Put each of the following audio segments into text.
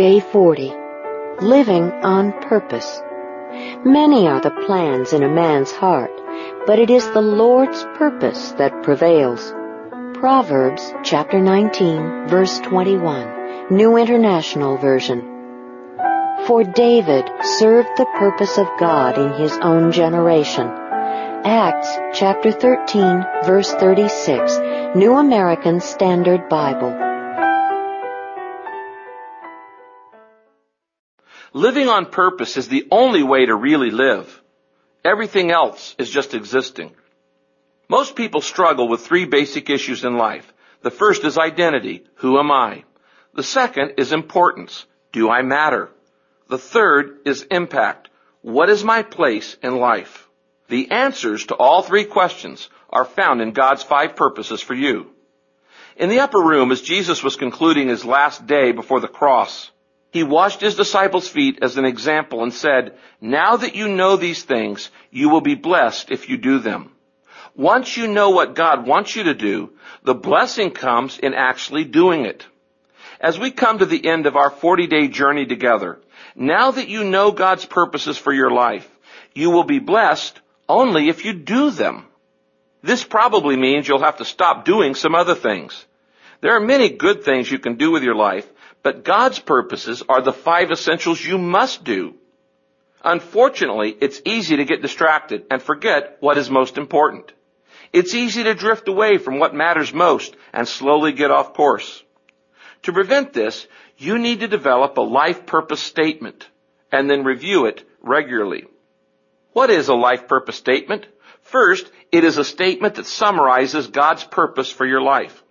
Day 40. Living on Purpose. Many are the plans in a man's heart, but it is the Lord's purpose that prevails. Proverbs chapter 19 verse 21, New International Version. For David served the purpose of God in his own generation. Acts chapter 13 verse 36, New American Standard Bible. Living on purpose is the only way to really live. Everything else is just existing. Most people struggle with three basic issues in life. The first is identity. Who am I? The second is importance. Do I matter? The third is impact. What is my place in life? The answers to all three questions are found in God's five purposes for you. In the upper room, as Jesus was concluding his last day before the cross, he washed his disciples' feet as an example and said, now that you know these things, you will be blessed if you do them. Once you know what God wants you to do, the blessing comes in actually doing it. As we come to the end of our 40 day journey together, now that you know God's purposes for your life, you will be blessed only if you do them. This probably means you'll have to stop doing some other things. There are many good things you can do with your life, but God's purposes are the five essentials you must do. Unfortunately, it's easy to get distracted and forget what is most important. It's easy to drift away from what matters most and slowly get off course. To prevent this, you need to develop a life purpose statement and then review it regularly. What is a life purpose statement? First, it is a statement that summarizes God's purpose for your life.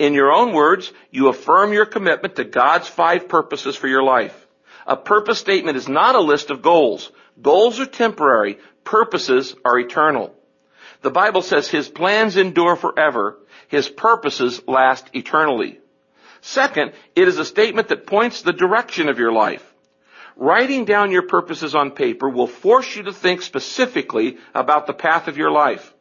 In your own words, you affirm your commitment to God's five purposes for your life. A purpose statement is not a list of goals. Goals are temporary. Purposes are eternal. The Bible says His plans endure forever. His purposes last eternally. Second, it is a statement that points the direction of your life. Writing down your purposes on paper will force you to think specifically about the path of your life.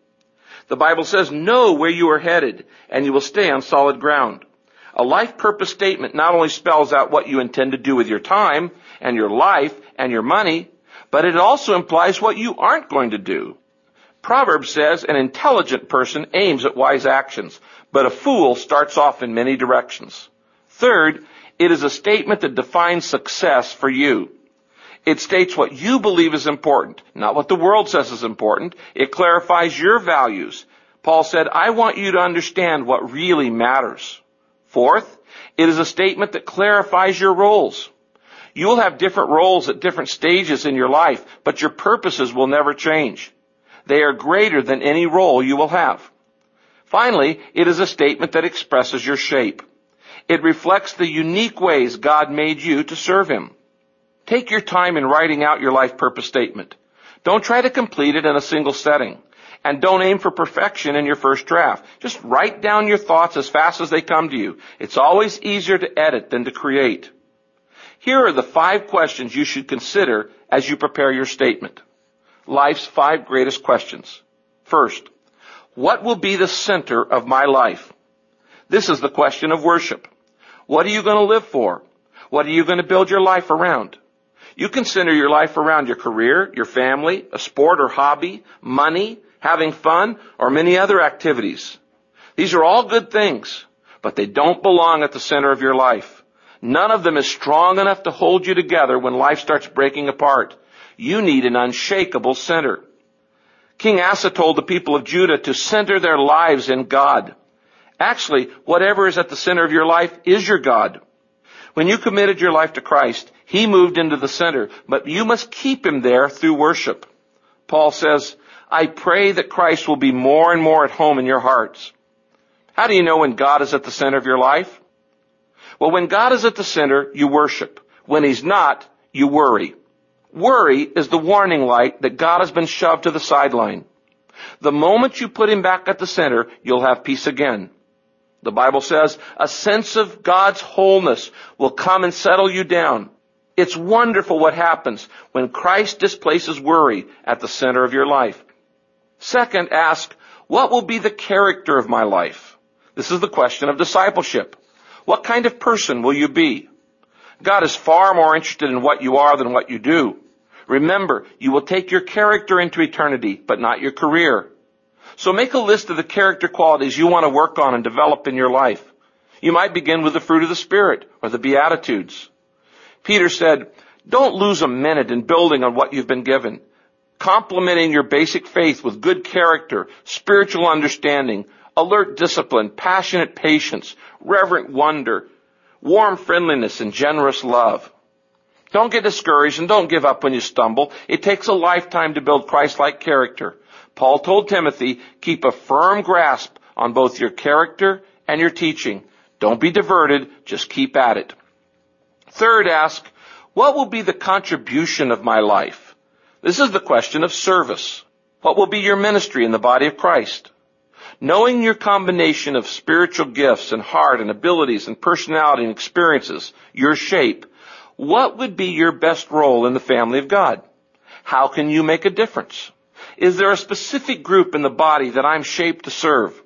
The Bible says know where you are headed and you will stay on solid ground. A life purpose statement not only spells out what you intend to do with your time and your life and your money, but it also implies what you aren't going to do. Proverbs says an intelligent person aims at wise actions, but a fool starts off in many directions. Third, it is a statement that defines success for you. It states what you believe is important, not what the world says is important. It clarifies your values. Paul said, I want you to understand what really matters. Fourth, it is a statement that clarifies your roles. You will have different roles at different stages in your life, but your purposes will never change. They are greater than any role you will have. Finally, it is a statement that expresses your shape. It reflects the unique ways God made you to serve Him. Take your time in writing out your life purpose statement. Don't try to complete it in a single setting. And don't aim for perfection in your first draft. Just write down your thoughts as fast as they come to you. It's always easier to edit than to create. Here are the five questions you should consider as you prepare your statement. Life's five greatest questions. First, what will be the center of my life? This is the question of worship. What are you going to live for? What are you going to build your life around? You can center your life around your career, your family, a sport or hobby, money, having fun, or many other activities. These are all good things, but they don't belong at the center of your life. None of them is strong enough to hold you together when life starts breaking apart. You need an unshakable center. King Asa told the people of Judah to center their lives in God. Actually, whatever is at the center of your life is your God. When you committed your life to Christ, He moved into the center, but you must keep Him there through worship. Paul says, I pray that Christ will be more and more at home in your hearts. How do you know when God is at the center of your life? Well, when God is at the center, you worship. When He's not, you worry. Worry is the warning light that God has been shoved to the sideline. The moment you put Him back at the center, you'll have peace again. The Bible says a sense of God's wholeness will come and settle you down. It's wonderful what happens when Christ displaces worry at the center of your life. Second, ask, what will be the character of my life? This is the question of discipleship. What kind of person will you be? God is far more interested in what you are than what you do. Remember, you will take your character into eternity, but not your career. So make a list of the character qualities you want to work on and develop in your life. You might begin with the fruit of the Spirit or the Beatitudes. Peter said, don't lose a minute in building on what you've been given. Complementing your basic faith with good character, spiritual understanding, alert discipline, passionate patience, reverent wonder, warm friendliness, and generous love. Don't get discouraged and don't give up when you stumble. It takes a lifetime to build Christ-like character. Paul told Timothy, keep a firm grasp on both your character and your teaching. Don't be diverted, just keep at it. Third, ask, what will be the contribution of my life? This is the question of service. What will be your ministry in the body of Christ? Knowing your combination of spiritual gifts and heart and abilities and personality and experiences, your shape, what would be your best role in the family of God? How can you make a difference? Is there a specific group in the body that I'm shaped to serve?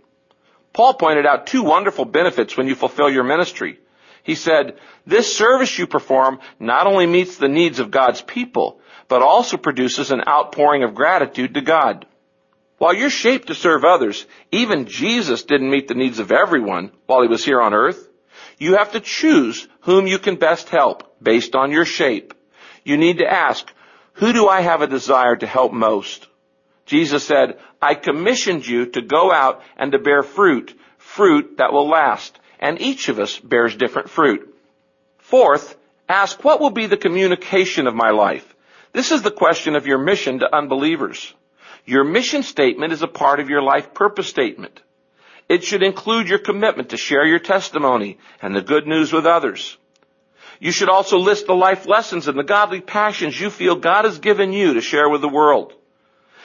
Paul pointed out two wonderful benefits when you fulfill your ministry. He said, this service you perform not only meets the needs of God's people, but also produces an outpouring of gratitude to God. While you're shaped to serve others, even Jesus didn't meet the needs of everyone while he was here on earth. You have to choose whom you can best help based on your shape. You need to ask, who do I have a desire to help most? Jesus said, I commissioned you to go out and to bear fruit, fruit that will last. And each of us bears different fruit. Fourth, ask what will be the communication of my life? This is the question of your mission to unbelievers. Your mission statement is a part of your life purpose statement. It should include your commitment to share your testimony and the good news with others. You should also list the life lessons and the godly passions you feel God has given you to share with the world.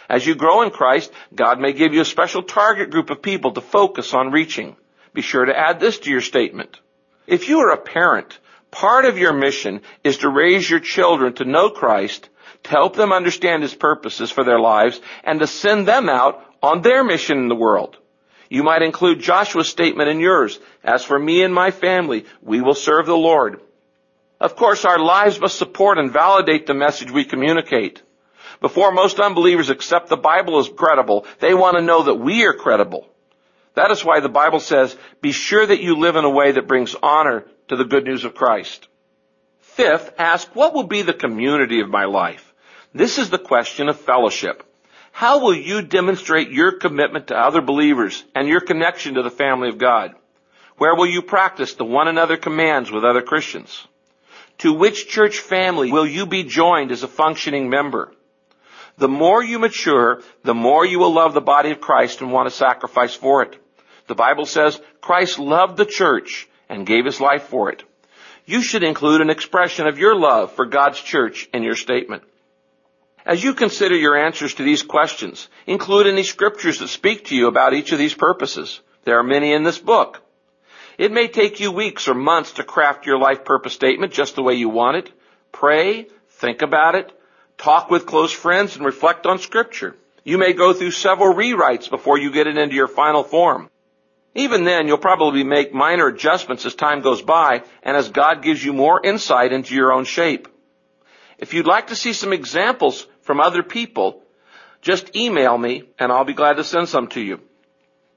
As you grow in Christ, God may give you a special target group of people to focus on reaching. Be sure to add this to your statement. If you are a parent, part of your mission is to raise your children to know Christ, to help them understand His purposes for their lives, and to send them out on their mission in the world. You might include Joshua's statement in yours. As for me and my family, we will serve the Lord. Of course, our lives must support and validate the message we communicate. Before most unbelievers accept the Bible as credible, they want to know that we are credible. That is why the Bible says, be sure that you live in a way that brings honor to the good news of Christ. Fifth, ask, what will be the community of my life? This is the question of fellowship. How will you demonstrate your commitment to other believers and your connection to the family of God? Where will you practice the one another commands with other Christians? To which church family will you be joined as a functioning member? The more you mature, the more you will love the body of Christ and want to sacrifice for it. The Bible says Christ loved the church and gave his life for it. You should include an expression of your love for God's church in your statement. As you consider your answers to these questions, include any scriptures that speak to you about each of these purposes. There are many in this book. It may take you weeks or months to craft your life purpose statement just the way you want it. Pray, think about it, talk with close friends, and reflect on scripture. You may go through several rewrites before you get it into your final form. Even then, you'll probably make minor adjustments as time goes by and as God gives you more insight into your own shape. If you'd like to see some examples from other people, just email me and I'll be glad to send some to you.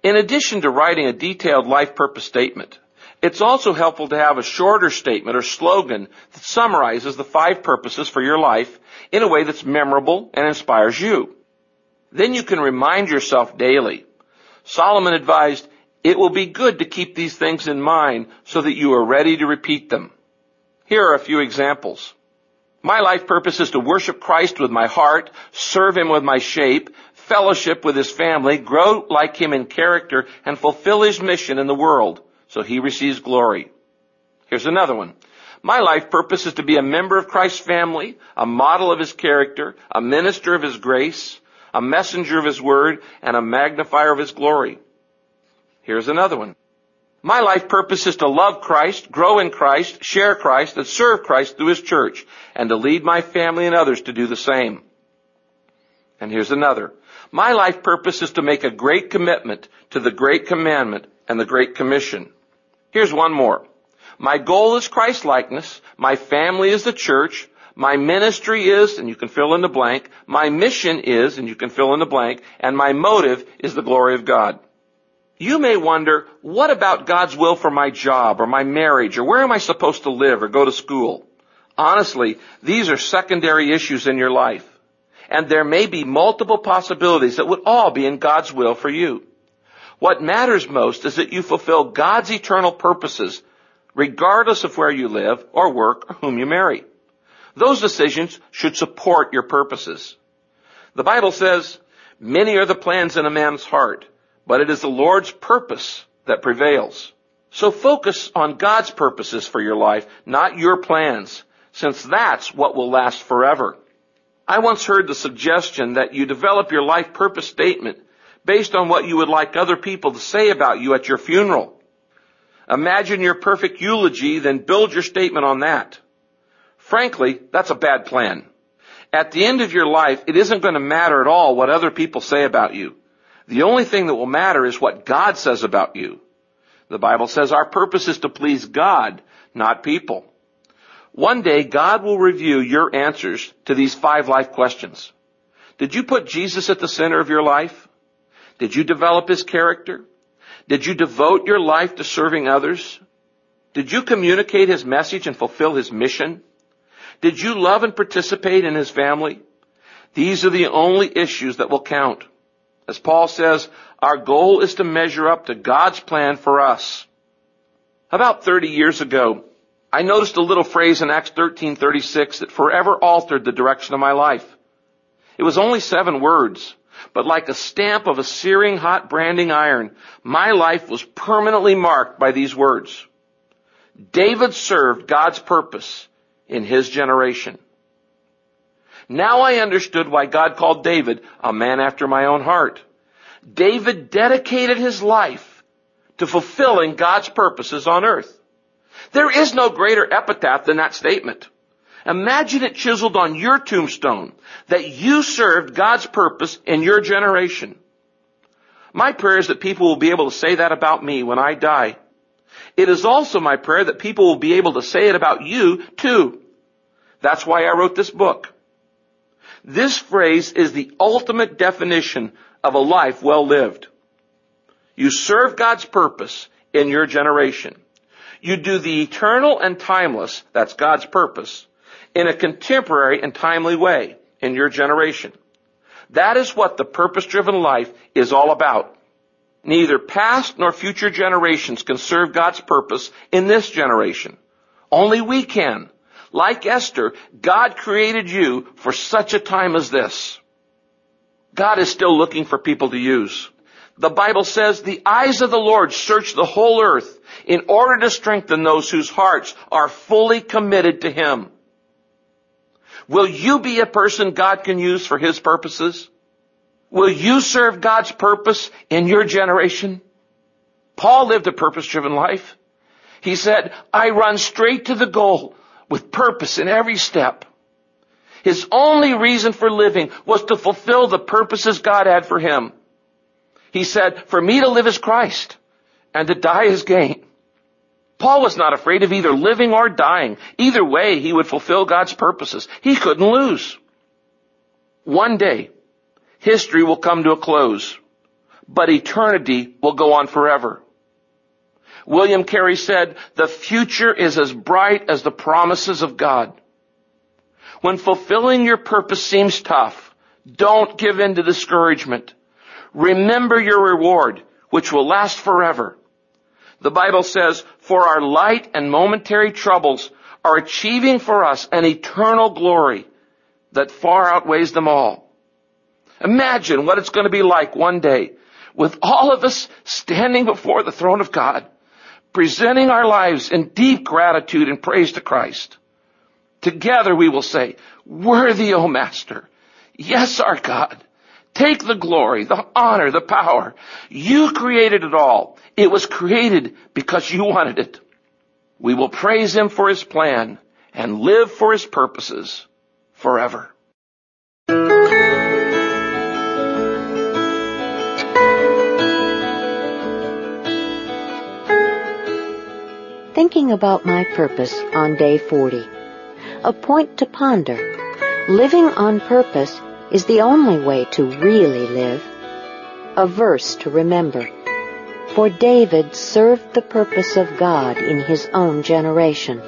In addition to writing a detailed life purpose statement, it's also helpful to have a shorter statement or slogan that summarizes the five purposes for your life in a way that's memorable and inspires you. Then you can remind yourself daily. Solomon advised, it will be good to keep these things in mind so that you are ready to repeat them. Here are a few examples. My life purpose is to worship Christ with my heart, serve Him with my shape, fellowship with His family, grow like Him in character, and fulfill His mission in the world so He receives glory. Here's another one. My life purpose is to be a member of Christ's family, a model of His character, a minister of His grace, a messenger of His word, and a magnifier of His glory. Here's another one. My life purpose is to love Christ, grow in Christ, share Christ, and serve Christ through His church, and to lead my family and others to do the same. And here's another. My life purpose is to make a great commitment to the great commandment and the great commission. Here's one more. My goal is Christ likeness. My family is the church. My ministry is, and you can fill in the blank. My mission is, and you can fill in the blank. And my motive is the glory of God. You may wonder, what about God's will for my job or my marriage or where am I supposed to live or go to school? Honestly, these are secondary issues in your life. And there may be multiple possibilities that would all be in God's will for you. What matters most is that you fulfill God's eternal purposes regardless of where you live or work or whom you marry. Those decisions should support your purposes. The Bible says, many are the plans in a man's heart, but it is the Lord's purpose that prevails. So focus on God's purposes for your life, not your plans, since that's what will last forever. I once heard the suggestion that you develop your life purpose statement based on what you would like other people to say about you at your funeral. Imagine your perfect eulogy, then build your statement on that. Frankly, that's a bad plan. At the end of your life, it isn't going to matter at all what other people say about you. The only thing that will matter is what God says about you. The Bible says our purpose is to please God, not people. One day, God will review your answers to these five life questions. Did you put Jesus at the center of your life? Did you develop His character? Did you devote your life to serving others? Did you communicate His message and fulfill His mission? Did you love and participate in His family? These are the only issues that will count. As Paul says, our goal is to measure up to God's plan for us. About 30 years ago, I noticed a little phrase in Acts 13:36 that forever altered the direction of my life. It was only seven words, but like a stamp of a searing hot branding iron, my life was permanently marked by these words. David served God's purpose in his generation. Now I understood why God called David a man after my own heart. David dedicated his life to fulfilling God's purposes on earth. There is no greater epitaph than that statement. Imagine it chiseled on your tombstone that you served God's purpose in your generation. My prayer is that people will be able to say that about me when I die. It is also my prayer that people will be able to say it about you too. That's why I wrote this book. This phrase is the ultimate definition of a life well lived. You serve God's purpose in your generation. You do the eternal and timeless, that's God's purpose, in a contemporary and timely way in your generation. That is what the purpose-driven life is all about. Neither past nor future generations can serve God's purpose in this generation. Only we can. Like Esther, God created you for such a time as this. God is still looking for people to use. The Bible says the eyes of the Lord search the whole earth in order to strengthen those whose hearts are fully committed to Him. Will you be a person God can use for His purposes? Will you serve God's purpose in your generation? Paul lived a purpose-driven life. He said, I run straight to the goal with purpose in every step. His only reason for living was to fulfill the purposes God had for him. He said, for me to live is Christ and to die is gain. Paul was not afraid of either living or dying. Either way, he would fulfill God's purposes. He couldn't lose. One day, history will come to a close, but eternity will go on forever. William Carey said, the future is as bright as the promises of God. When fulfilling your purpose seems tough, don't give in to discouragement. Remember your reward, which will last forever. The Bible says, for our light and momentary troubles are achieving for us an eternal glory that far outweighs them all. Imagine what it's going to be like one day with all of us standing before the throne of God, presenting our lives in deep gratitude and praise to Christ. Together we will say, worthy, O Master. Yes, our God. Take the glory, the honor, the power. You created it all. It was created because you wanted it. We will praise Him for His plan and live for His purposes forever. thinking about my purpose on day 40. A point to ponder. Living on purpose is the only way to really live. A verse to remember. For David served the purpose of God in his own generation.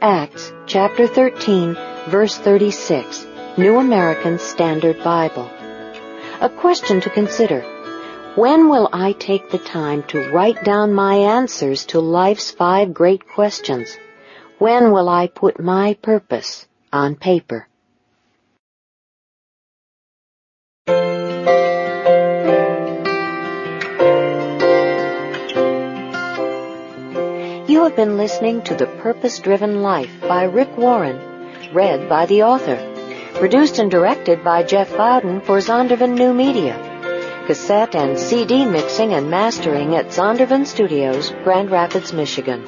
Acts chapter 13 verse 36, New American Standard Bible. A question to consider. When will I take the time to write down my answers to life's five great questions? When will I put my purpose on paper? You have been listening to The Purpose Driven Life by Rick Warren, read by the author. Produced and directed by Jeff Bowden for Zondervan New Media cassette and CD mixing and mastering at Zondervan Studios, Grand Rapids, Michigan.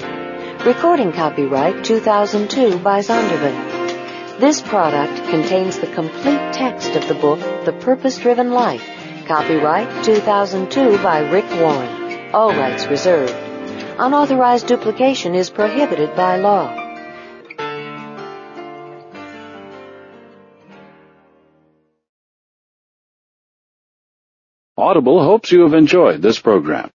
Recording copyright 2002 by Zondervan. This product contains the complete text of the book The Purpose Driven Life, copyright 2002 by Rick Warren. All rights reserved. Unauthorized duplication is prohibited by law. Audible hopes you have enjoyed this program.